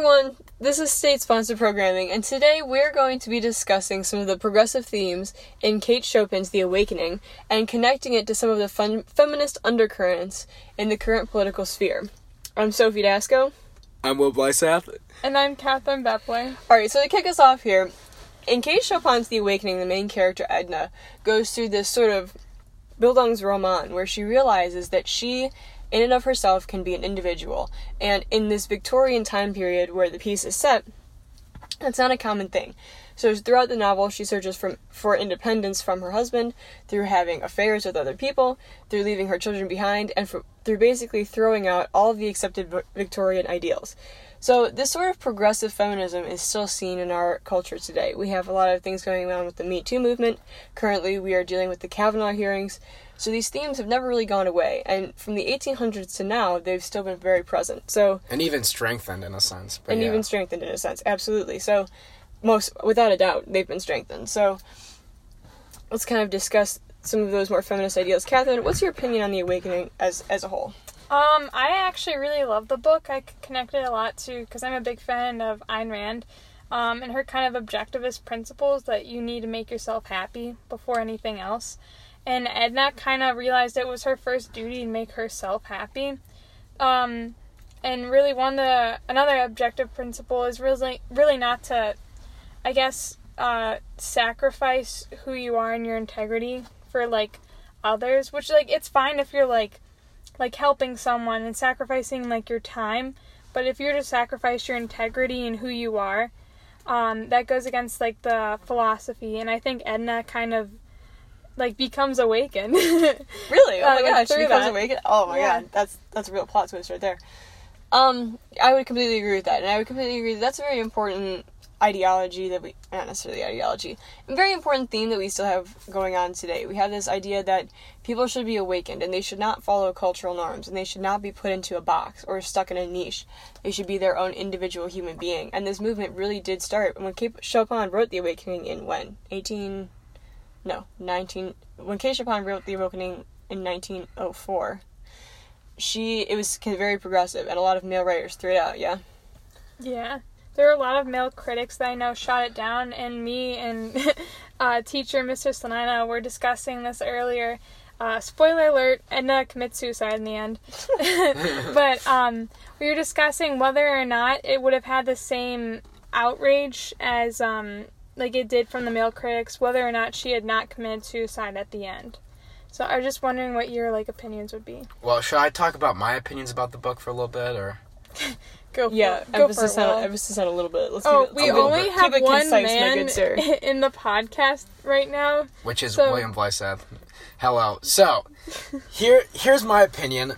everyone, this is state sponsored programming, and today we're going to be discussing some of the progressive themes in Kate Chopin's The Awakening and connecting it to some of the fun- feminist undercurrents in the current political sphere. I'm Sophie Dasco. I'm Will Blysath. And I'm Catherine Bepley. Alright, so to kick us off here, in Kate Chopin's The Awakening, the main character, Edna, goes through this sort of Bildungsroman where she realizes that she in and of herself can be an individual. And in this Victorian time period where the piece is set, that's not a common thing. So throughout the novel, she searches from, for independence from her husband through having affairs with other people, through leaving her children behind, and for, through basically throwing out all the accepted Victorian ideals. So this sort of progressive feminism is still seen in our culture today. We have a lot of things going on with the Me Too movement. Currently, we are dealing with the Kavanaugh hearings. So these themes have never really gone away, and from the 1800s to now, they've still been very present. So and even strengthened in a sense. and yeah. even strengthened in a sense, absolutely. So most, without a doubt, they've been strengthened. So let's kind of discuss some of those more feminist ideals. Catherine, what's your opinion on the awakening as as a whole? Um, I actually really love the book. I connected a lot to because I'm a big fan of Ayn Rand. Um, and her kind of objectivist principles that you need to make yourself happy before anything else and Edna kind of realized it was her first duty to make herself happy. Um, and really, one the another objective principle is really really not to, I guess, uh, sacrifice who you are and your integrity for like others. Which like it's fine if you're like like helping someone and sacrificing like your time, but if you're to sacrifice your integrity and who you are, um, that goes against like the philosophy. And I think Edna kind of like becomes awakened. really? Oh uh, my gosh, she becomes that. awakened. Oh my yeah. god, that's that's a real plot twist right there. Um, I would completely agree with that, and I would completely agree that that's a very important ideology that we not necessarily ideology, a very important theme that we still have going on today. We have this idea that people should be awakened and they should not follow cultural norms and they should not be put into a box or stuck in a niche. They should be their own individual human being. And this movement really did start when Kate Chopin wrote The Awakening in when? 18 no, 19 when Kate Chopin wrote The Awakening in 1904, she it was very progressive and a lot of male writers threw it out, yeah. Yeah. There are a lot of male critics that I know shot it down and me and uh, teacher Mr. Slanina were discussing this earlier. Uh, spoiler alert, Edna commits suicide in the end. but um, we were discussing whether or not it would have had the same outrage as um, like it did from the male critics, whether or not she had not committed suicide at the end. So I was just wondering what your like opinions would be. Well, should I talk about my opinions about the book for a little bit, or? go for yeah, it. Go emphasis for it, on emphasis on a little bit. Let's oh, we only bit. have one concise, man in the podcast right now, which is so... William Blysath. Hello. So, here here's my opinion.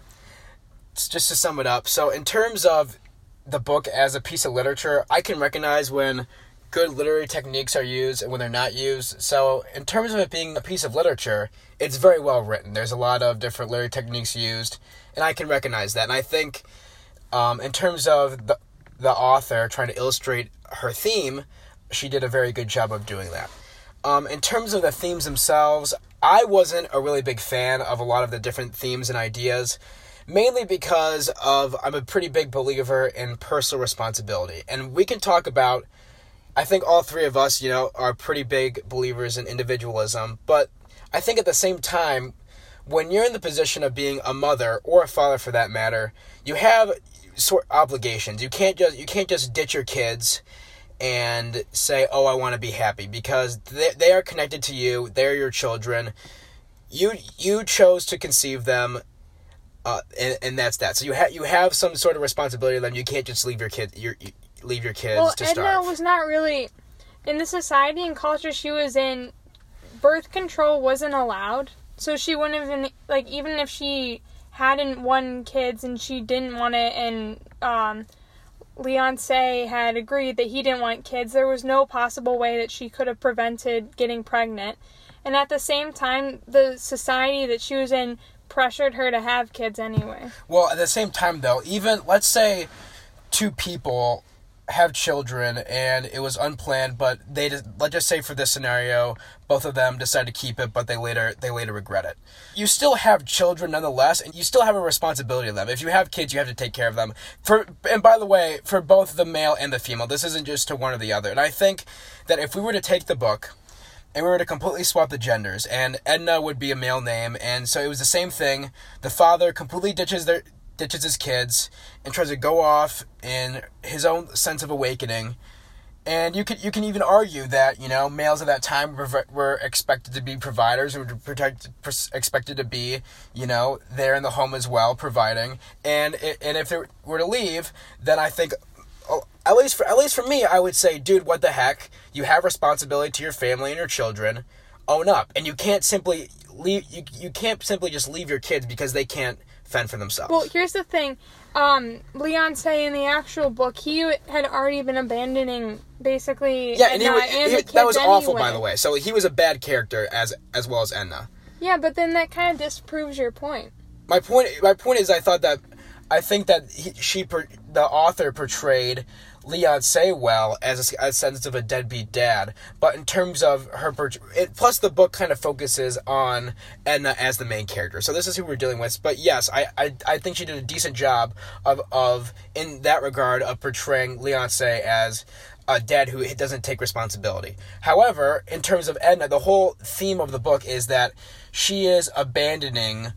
Just to sum it up. So, in terms of the book as a piece of literature, I can recognize when good literary techniques are used and when they're not used. So, in terms of it being a piece of literature, it's very well written. There's a lot of different literary techniques used, and I can recognize that. And I think, um, in terms of the, the author trying to illustrate her theme, she did a very good job of doing that. Um, in terms of the themes themselves, I wasn't a really big fan of a lot of the different themes and ideas mainly because of I'm a pretty big believer in personal responsibility. And we can talk about I think all three of us, you know, are pretty big believers in individualism, but I think at the same time, when you're in the position of being a mother or a father for that matter, you have sort obligations. You can't just you can't just ditch your kids and say, "Oh, I want to be happy," because they they are connected to you. They're your children. You you chose to conceive them, uh, and, and that's that. So you have you have some sort of responsibility. to them. you can't just leave your kid your leave your kids well, to Edna starve. was not really in the society and culture she was in. Birth control wasn't allowed, so she wouldn't have been like even if she hadn't won kids and she didn't want it, and um, Leonce had agreed that he didn't want kids. There was no possible way that she could have prevented getting pregnant. And at the same time, the society that she was in pressured her to have kids anyway. Well, at the same time, though, even let's say two people have children and it was unplanned, but they just, let's just say for this scenario, both of them decide to keep it, but they later they later regret it. You still have children nonetheless, and you still have a responsibility to them. If you have kids, you have to take care of them. For and by the way, for both the male and the female, this isn't just to one or the other. And I think that if we were to take the book and we were to completely swap the genders, and Edna would be a male name, and so it was the same thing. The father completely ditches their ditches his kids and tries to go off in his own sense of awakening. And you can you can even argue that you know males at that time were, were expected to be providers and were protect, expected to be you know there in the home as well providing. And and if they were to leave then I think oh, at least for at least for me I would say dude what the heck? You have responsibility to your family and your children. Own up. And you can't simply leave you, you can't simply just leave your kids because they can't fend for themselves. Well, here's the thing. Um, Leonce in the actual book, he had already been abandoning basically. Yeah, and, Edna he, he, he that was anyway. awful, by the way. So he was a bad character as as well as Edna. Yeah, but then that kind of disproves your point. My point, my point is, I thought that, I think that he, she, the author portrayed Leonce well as a, a, sense of a deadbeat dad, but in terms of her, it, plus the book kind of focuses on Edna as the main character. So this is who we're dealing with. But yes, I, I, I think she did a decent job of, of in that regard of portraying Leonce as a dad who doesn't take responsibility. However, in terms of Edna, the whole theme of the book is that she is abandoning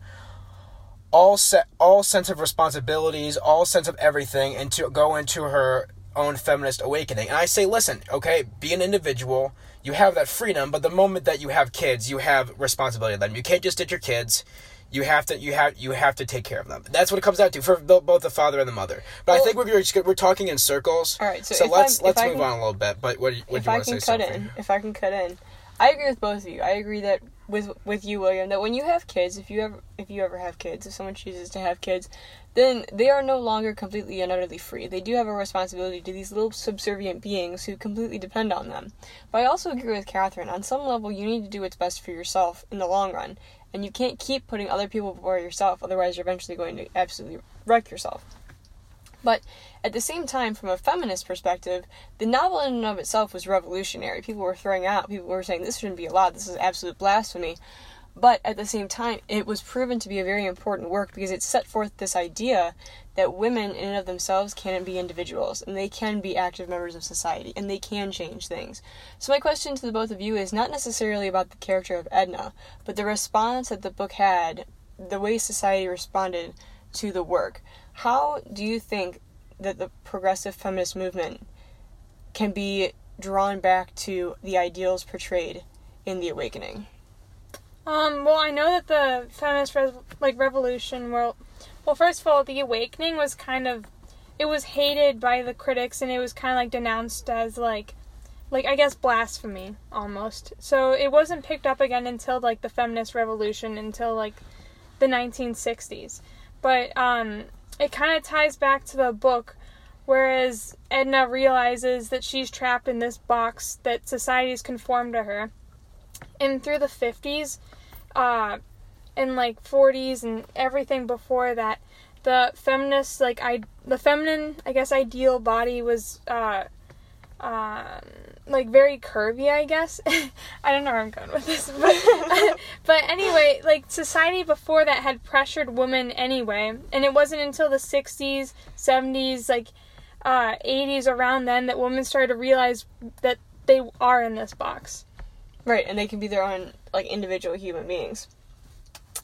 all set all sense of responsibilities, all sense of everything, and to go into her own feminist awakening. And I say, listen, okay, be an individual. You have that freedom, but the moment that you have kids, you have responsibility to them. You can't just ditch your kids. You have to, you have, you have to take care of them. That's what it comes down to for both the father and the mother. But well, I think we're we're talking in circles. All right, so, so let's I'm, let's move can, on a little bit. But what, what do you want to say? If I can Cut in, if I can cut in, I agree with both of you. I agree that with with you, William, that when you have kids, if you ever if you ever have kids, if someone chooses to have kids, then they are no longer completely and utterly free. They do have a responsibility to these little subservient beings who completely depend on them. But I also agree with Catherine. On some level, you need to do what's best for yourself in the long run, and you can't keep putting other people before yourself. Otherwise, you're eventually going to absolutely wreck yourself. But at the same time, from a feminist perspective, the novel in and of itself was revolutionary. People were throwing out, people were saying this shouldn't be allowed, this is absolute blasphemy. But at the same time, it was proven to be a very important work because it set forth this idea that women in and of themselves can be individuals and they can be active members of society and they can change things. So my question to the both of you is not necessarily about the character of Edna, but the response that the book had, the way society responded to the work. How do you think that the progressive feminist movement can be drawn back to the ideals portrayed in the awakening? Um, well, I know that the feminist re- like revolution well well first of all, the awakening was kind of it was hated by the critics and it was kind of like denounced as like like I guess blasphemy almost. So it wasn't picked up again until like the feminist revolution until like the 1960s. But um it kind of ties back to the book whereas Edna realizes that she's trapped in this box that society's conformed to her. And through the 50s uh and like 40s and everything before that, the feminist like I the feminine I guess ideal body was uh um like very curvy, I guess. I don't know where I'm going with this, but but anyway, like society before that had pressured women anyway, and it wasn't until the 60s, 70s, like uh 80s around then that women started to realize that they are in this box. Right, and they can be their own like individual human beings.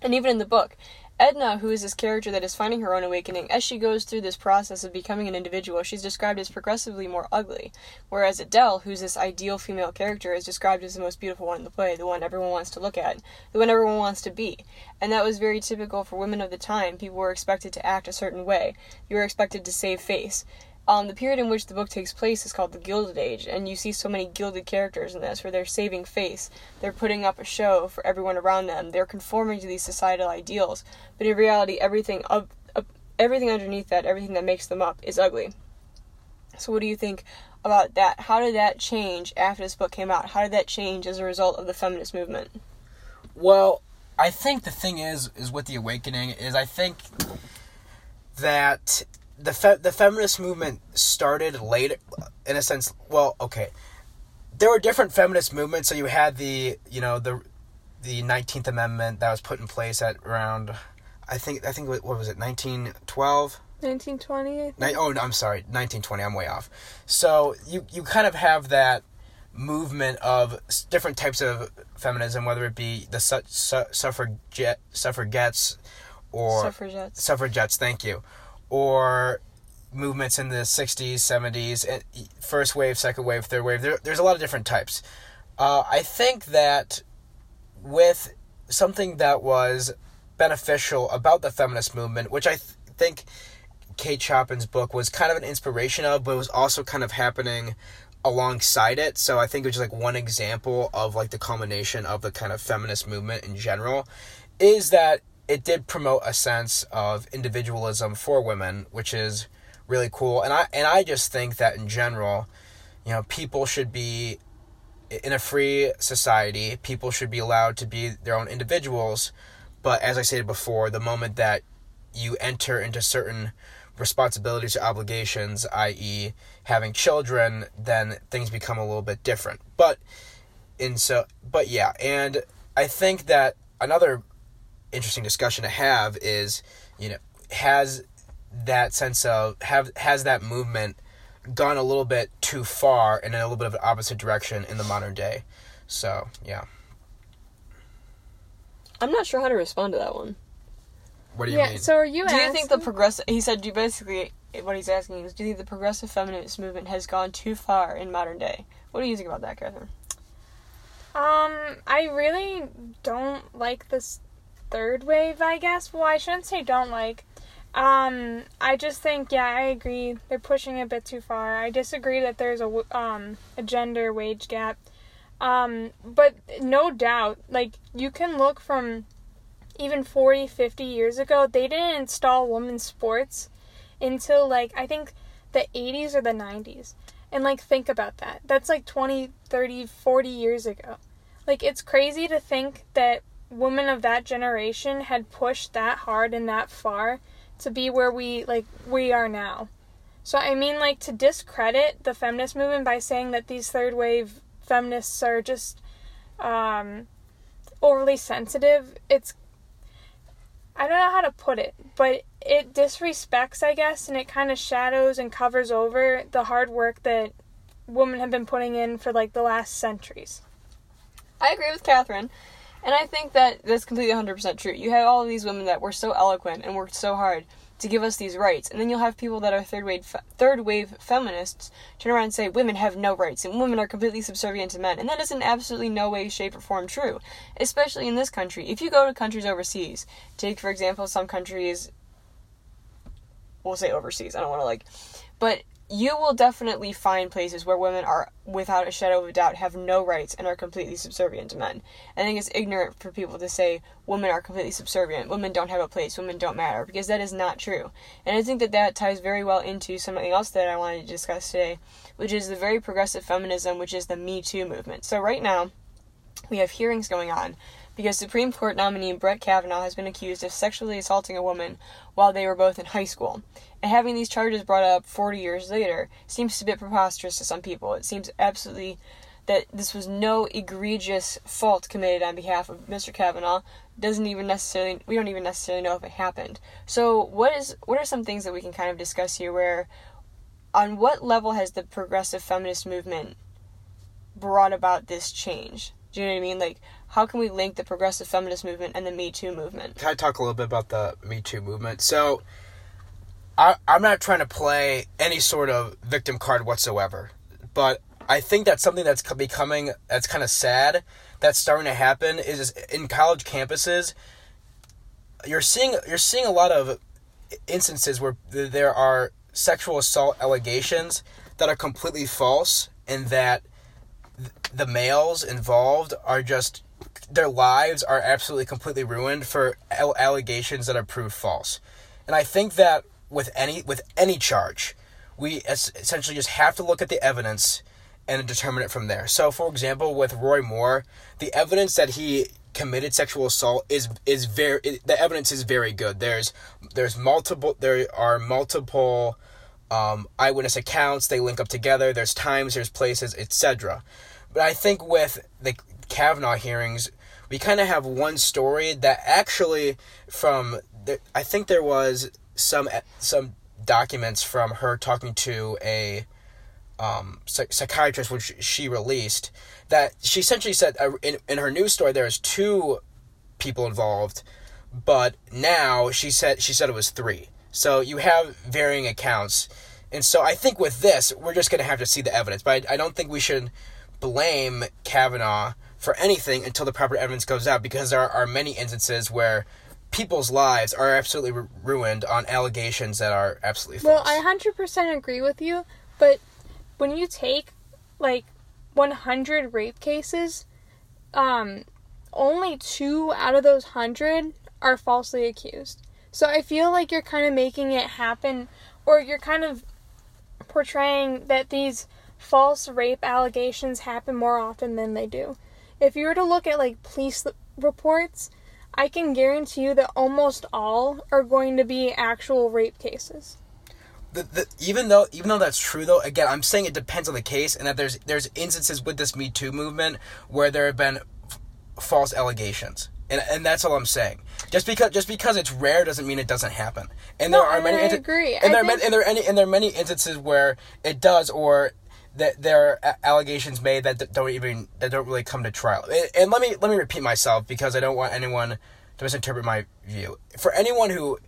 And even in the book, Edna, who is this character that is finding her own awakening, as she goes through this process of becoming an individual, she's described as progressively more ugly. Whereas Adele, who's this ideal female character, is described as the most beautiful one in the play, the one everyone wants to look at, the one everyone wants to be. And that was very typical for women of the time. People were expected to act a certain way. You were expected to save face um, the period in which the book takes place is called the Gilded Age, and you see so many gilded characters in this, where they're saving face, they're putting up a show for everyone around them, they're conforming to these societal ideals, but in reality, everything up, up, everything underneath that, everything that makes them up, is ugly. So, what do you think about that? How did that change after this book came out? How did that change as a result of the feminist movement? Well, I think the thing is, is with the awakening, is I think that the fe- the feminist movement started late in a sense well okay there were different feminist movements so you had the you know the the 19th amendment that was put in place at around i think i think what was it 1912 1920. Ni- oh, no, I'm sorry, 1920. I'm way off. So you you kind of have that movement of different types of feminism, whether it be the su- su- suffragette suffragettes or Suffragettes. suffragettes. Thank you, or movements in the 60s, 70s, and e- first wave, second wave, third wave. There, there's a lot of different types. Uh, I think that with something that was beneficial about the feminist movement, which I th- think Kate Chopin's book was kind of an inspiration of, but it was also kind of happening alongside it. So I think it was just like one example of like the culmination of the kind of feminist movement in general is that it did promote a sense of individualism for women, which is really cool. And I and I just think that in general, you know, people should be in a free society, people should be allowed to be their own individuals. But as I stated before, the moment that you enter into certain responsibilities or obligations, i.e., having children, then things become a little bit different. But in so, but yeah, and I think that another interesting discussion to have is, you know, has that sense of have has that movement gone a little bit too far in a little bit of an opposite direction in the modern day? So yeah, I'm not sure how to respond to that one. what do you Yeah. mean? So are you? Do you think the progressive? He said, "Do you basically what he's asking is, do you think the progressive feminist movement has gone too far in modern day? What do you think about that, Catherine? Um, I really don't like this third wave, I guess. Well, I shouldn't say don't like. Um, I just think, yeah, I agree. They're pushing a bit too far. I disagree that there's a um a gender wage gap. Um, but no doubt, like you can look from even 40, 50 years ago, they didn't install women's sports until like I think the 80s or the 90s. And like think about that. That's like 20, 30, 40 years ago. Like it's crazy to think that women of that generation had pushed that hard and that far to be where we like we are now. So I mean like to discredit the feminist movement by saying that these third wave feminists are just um overly sensitive, it's I don't know how to put it, but it disrespects, I guess, and it kind of shadows and covers over the hard work that women have been putting in for like the last centuries. I agree with Catherine, and I think that that's completely 100% true. You have all of these women that were so eloquent and worked so hard to give us these rights, and then you'll have people that are third wave third wave feminists turn around and say women have no rights and women are completely subservient to men, and that is in absolutely no way, shape, or form true. Especially in this country, if you go to countries overseas, take for example some countries. We'll say overseas. I don't want to like, but you will definitely find places where women are, without a shadow of a doubt, have no rights and are completely subservient to men. I think it's ignorant for people to say women are completely subservient, women don't have a place, women don't matter, because that is not true. And I think that that ties very well into something else that I wanted to discuss today, which is the very progressive feminism, which is the Me Too movement. So right now, we have hearings going on because Supreme Court nominee Brett Kavanaugh has been accused of sexually assaulting a woman while they were both in high school. Having these charges brought up 40 years later seems a bit preposterous to some people. It seems absolutely that this was no egregious fault committed on behalf of Mr. Kavanaugh. Doesn't even necessarily we don't even necessarily know if it happened. So what is what are some things that we can kind of discuss here where on what level has the progressive feminist movement brought about this change? Do you know what I mean? Like, how can we link the progressive feminist movement and the Me Too movement? Can I talk a little bit about the Me Too movement? So, I, I'm not trying to play any sort of victim card whatsoever, but I think that's something that's becoming that's kind of sad. That's starting to happen is in college campuses. You're seeing you're seeing a lot of instances where there are sexual assault allegations that are completely false, and that the males involved are just their lives are absolutely completely ruined for allegations that are proved false. And I think that with any with any charge, we essentially just have to look at the evidence and determine it from there. So, for example, with Roy Moore, the evidence that he committed sexual assault is is very the evidence is very good. There's there's multiple there are multiple um, eyewitness accounts. They link up together. There's times, there's places, etc. But I think with the Kavanaugh hearings, we kind of have one story that actually from the, I think there was some some documents from her talking to a um, psychiatrist, which she released, that she essentially said uh, in, in her news story there was two people involved, but now she said she said it was three. So you have varying accounts, and so I think with this we're just gonna have to see the evidence. But I, I don't think we should blame Kavanaugh for anything until the proper evidence goes out, because there are many instances where people's lives are absolutely ru- ruined on allegations that are absolutely false. Well, I 100% agree with you, but when you take like 100 rape cases, um, only two out of those 100 are falsely accused. So I feel like you're kind of making it happen, or you're kind of portraying that these false rape allegations happen more often than they do. If you were to look at like police reports, I can guarantee you that almost all are going to be actual rape cases. The, the, even though even though that's true though again I'm saying it depends on the case and that there's there's instances with this Me Too movement where there have been f- false allegations and and that's all I'm saying just because just because it's rare doesn't mean it doesn't happen and No, there are many I agree. and I there are many, and there are any and there are many instances where it does or that there are allegations made that don't even that don't really come to trial. And, let me let me repeat myself because I don't want anyone to misinterpret my view. For anyone who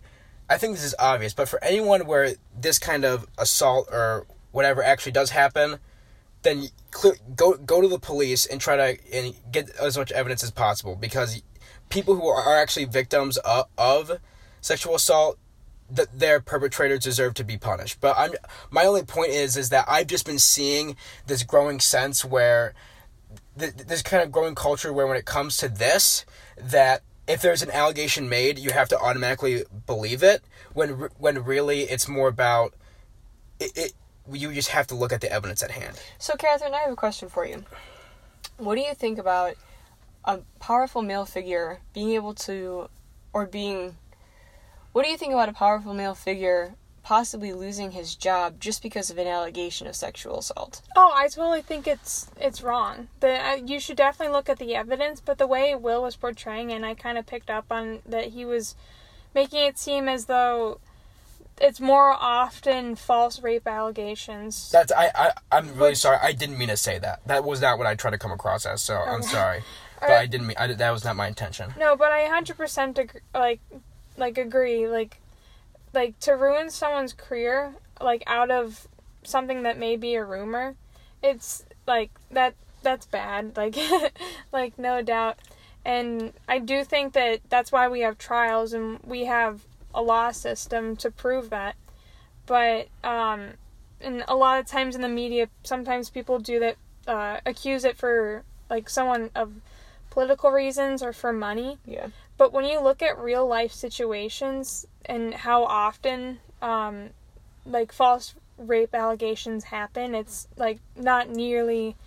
I think this is obvious, but for anyone where this kind of assault or whatever actually does happen, then go go to the police and try to and get as much evidence as possible because people who are actually victims of, of sexual assault that their perpetrators deserve to be punished. But I'm my only point is is that I've just been seeing this growing sense where th- this kind of growing culture where when it comes to this that if there's an allegation made, you have to automatically believe it. When when really it's more about it, it. You just have to look at the evidence at hand. So, Catherine, I have a question for you. What do you think about a powerful male figure being able to, or being. What do you think about a powerful male figure possibly losing his job just because of an allegation of sexual assault? Oh, I totally think it's it's wrong. The uh, you should definitely look at the evidence, but the way Will was portraying, it, and I kind of picked up on that he was making it seem as though it's more often false rape allegations. That's I I I'm really sorry. I didn't mean to say that. That was not what I tried to come across as. So I'm sorry, but Alright. I didn't mean. I, that was not my intention. No, but I hundred percent agree. Like, like agree. Like, like to ruin someone's career, like out of something that may be a rumor, it's like that. That's bad. Like, like no doubt. And I do think that that's why we have trials and we have a law system to prove that. But um, and a lot of times in the media, sometimes people do that, uh, accuse it for like someone of political reasons or for money. Yeah. But when you look at real life situations and how often, um, like false rape allegations happen, it's like not nearly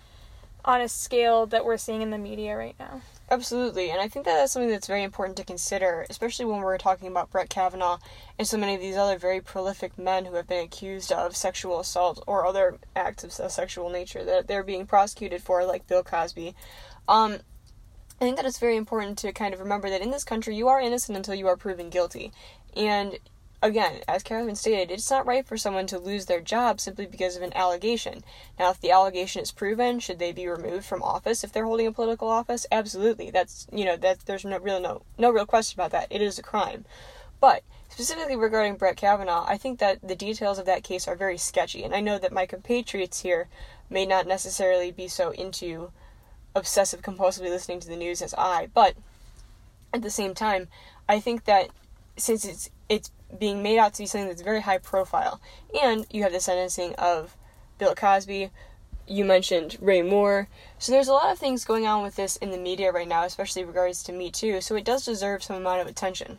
on a scale that we're seeing in the media right now. Absolutely, and I think that that's something that's very important to consider, especially when we're talking about Brett Kavanaugh and so many of these other very prolific men who have been accused of sexual assault or other acts of sexual nature that they're being prosecuted for, like Bill Cosby. Um, I think that it's very important to kind of remember that in this country, you are innocent until you are proven guilty. And again, as Catherine stated, it's not right for someone to lose their job simply because of an allegation. Now, if the allegation is proven, should they be removed from office if they're holding a political office? Absolutely. That's you know that there's no real no no real question about that. It is a crime. But specifically regarding Brett Kavanaugh, I think that the details of that case are very sketchy, and I know that my compatriots here may not necessarily be so into obsessive compulsively listening to the news as I, but at the same time, I think that since it's it's being made out to be something that's very high profile, and you have the sentencing of Bill Cosby, you mentioned Ray Moore, so there's a lot of things going on with this in the media right now, especially regards to Me Too. So it does deserve some amount of attention.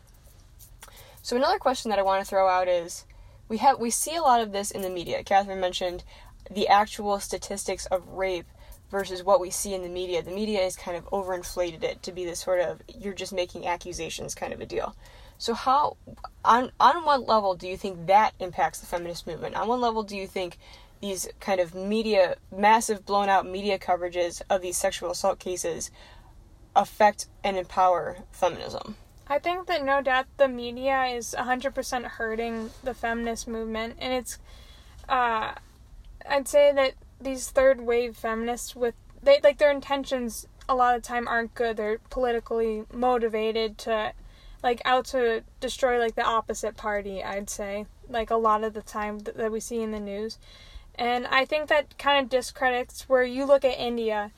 So another question that I want to throw out is, we have we see a lot of this in the media. Catherine mentioned the actual statistics of rape versus what we see in the media. The media has kind of overinflated it to be this sort of you're just making accusations kind of a deal. So how on on what level do you think that impacts the feminist movement? On what level do you think these kind of media massive blown out media coverages of these sexual assault cases affect and empower feminism? I think that no doubt the media is 100% hurting the feminist movement, and it's, uh, I'd say that these third wave feminists with they like their intentions a lot of time aren't good. They're politically motivated to, like, out to destroy like the opposite party. I'd say like a lot of the time that, that we see in the news, and I think that kind of discredits where you look at India,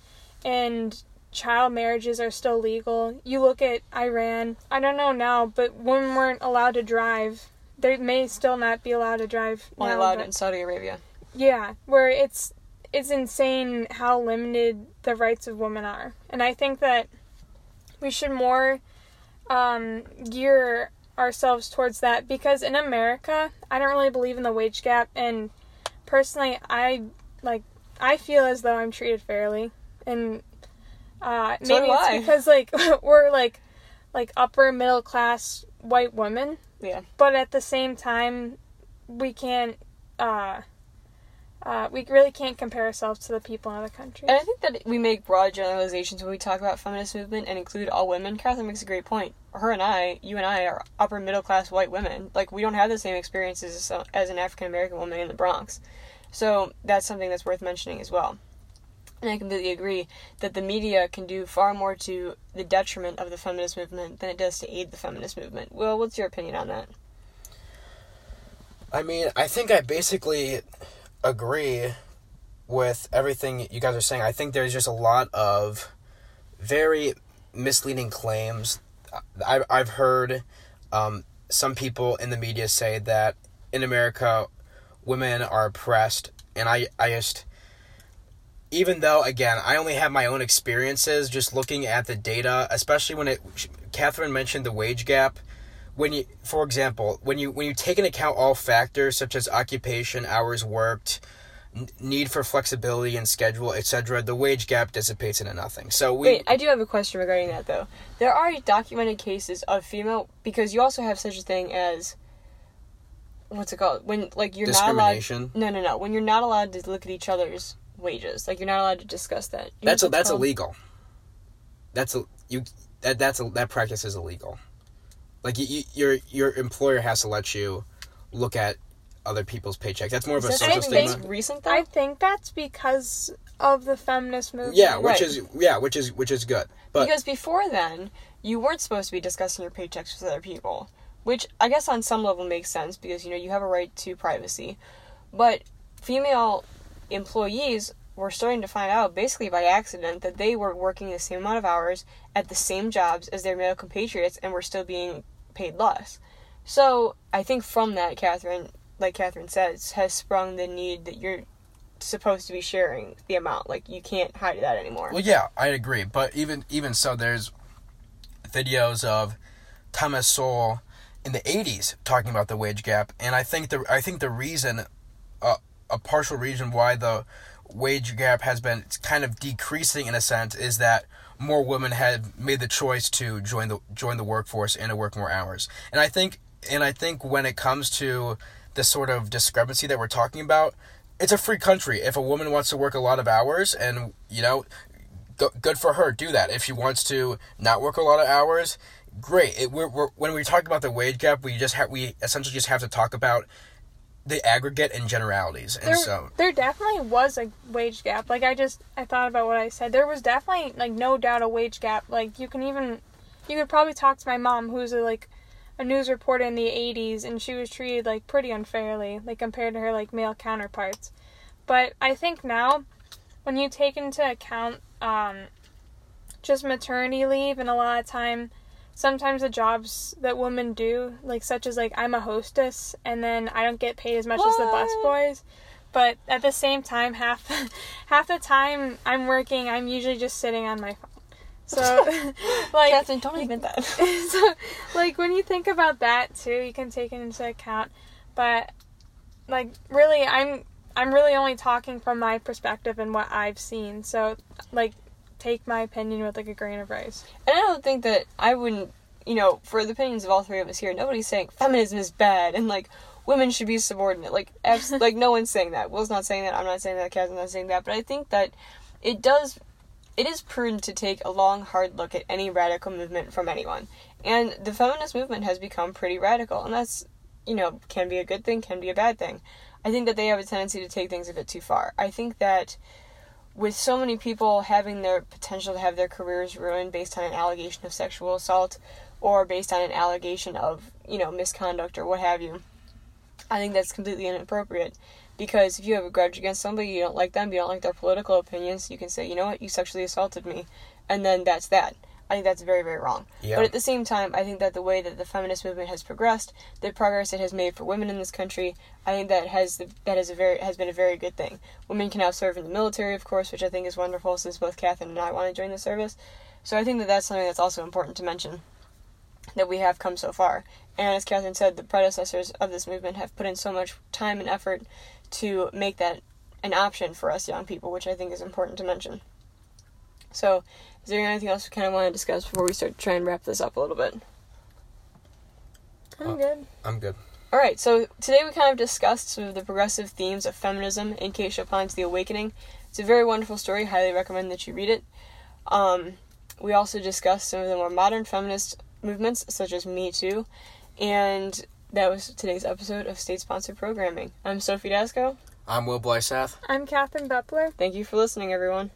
and child marriages are still legal. You look at Iran, I don't know now, but women weren't allowed to drive. They may still not be allowed to drive. Only now, allowed but- in Saudi Arabia. Yeah, where it's it's insane how limited the rights of women are. And I think that we should more um, gear ourselves towards that because in America, I don't really believe in the wage gap and personally I like I feel as though I'm treated fairly and uh, So maybe it's I. because like we're like like upper middle class white women Yeah. but at the same time we can't uh, uh, we really can't compare ourselves to the people in other countries And I think that we make broad generalizations when we talk about feminist movement and include all women. Catherine makes a great point. Her and I, you and I, are upper middle class white women. Like we don't have the same experiences as, as an African American woman in the Bronx. So that's something that's worth mentioning as well. And I completely agree that the media can do far more to the detriment of the feminist movement than it does to aid the feminist movement. Will, what's your opinion on that? I mean, I think I basically agree with everything you guys are saying. I think there's just a lot of very misleading claims. I've, I've heard um, some people in the media say that in America, women are oppressed, and I, I just, even though again, I only have my own experiences, just looking at the data, especially when it, Catherine mentioned the wage gap when you for example when you when you take into account all factors such as occupation hours worked n- need for flexibility and schedule etc the wage gap dissipates into nothing so we Wait, I do have a question regarding that though. There are documented cases of female because you also have such a thing as what's it called when like you're not allowed. discrimination No, no, no. When you're not allowed to look at each other's wages, like you're not allowed to discuss that. You that's a, that's called? illegal that's a you that that's a, that practice is illegal like you, you, your your employer has to let you look at other people's paychecks that's more of a social something stigma recent though? I think that's because of the feminist movement. yeah which Right. is yeah which is which is good but because before then, you weren't supposed to be discussing your paychecks with other people, which I guess on some level makes sense because you know you have a right to privacy. But female employees were starting to find out basically by accident that they were working the same amount of hours at the same jobs as their male compatriots and were still being paid less. So I think from that, Catherine, like Catherine says, has sprung the need that you're supposed to be sharing the amount. Like you can't hide that anymore. Well, yeah, I agree. But even even so, there's videos of Thomas Sowell in the '80s talking about the wage gap, and I think the I think the reason, uh, a partial reason why the wage gap has been kind of decreasing in a sense is that more women have made the choice to join the join the workforce and to work more hours. And I think and I think when it comes to the sort of discrepancy that we're talking about, it's a free country. If a woman wants to work a lot of hours and you know go, good for her do that if she wants to not work a lot of hours great it, we're, we're, when we talk about the wage gap we just we essentially just have to talk about the aggregate and generalities and there, so there definitely was a wage gap. Like I just I thought about what I said. There was definitely like no doubt a wage gap. Like you can even you could probably talk to my mom who's a, like a news reporter in the 80s and she was treated like pretty unfairly like compared to her like male counterparts. But I think now when you take into account um just maternity leave and a lot of time sometimes the jobs that women do like such as like i'm a hostess and then i don't get paid as much as the What? busboys but at the same time half half the time i'm working i'm usually just sitting on my phone so like Catherine, don't admit that. so like when you think about that too you can take it into account but like really i'm I'm really only talking from my perspective and what I've seen. So, like, take my opinion with like a grain of rice. And I don't think that I wouldn't, you know, for the opinions of all three of us here, nobody's saying feminism is bad and like women should be subordinate. Like, abs- like no one's saying that. Will's not saying that. I'm not saying that. Kat's not saying that. But I think that it does. It is prudent to take a long, hard look at any radical movement from anyone. And the feminist movement has become pretty radical, and that's, you know, can be a good thing, can be a bad thing. I think that they have a tendency to take things a bit too far. I think that with so many people having their potential to have their careers ruined based on an allegation of sexual assault or based on an allegation of, you know, misconduct or what have you, I think that's completely inappropriate. Because if you have a grudge against somebody, you don't like them, you don't like their political opinions, you can say, you know what, you sexually assaulted me, and then that's that. I think that's very, very wrong. Yeah. But at the same time, I think that the way that the feminist movement has progressed, the progress it has made for women in this country, I think that has that is a very has been a very good thing. Women can now serve in the military, of course, which I think is wonderful. Since both Catherine and I want to join the service, so I think that that's something that's also important to mention that we have come so far. And as Catherine said, the predecessors of this movement have put in so much time and effort to make that an option for us young people, which I think is important to mention. So, is there anything else we kind of want to discuss before we start to try and wrap this up a little bit? I'm Uh, good. I'm good. All right, so today we kind of discussed some of the progressive themes of feminism in Kate Chopin's The Awakening. It's a very wonderful story. Highly recommend that you read it. Um, we also discussed some of the more modern feminist movements, such as Me Too, and that was today's episode of State Sponsored Programming. I'm Sophie Dasco. I'm Will Blysath. I'm Catherine Bepler. Thank you for listening, everyone.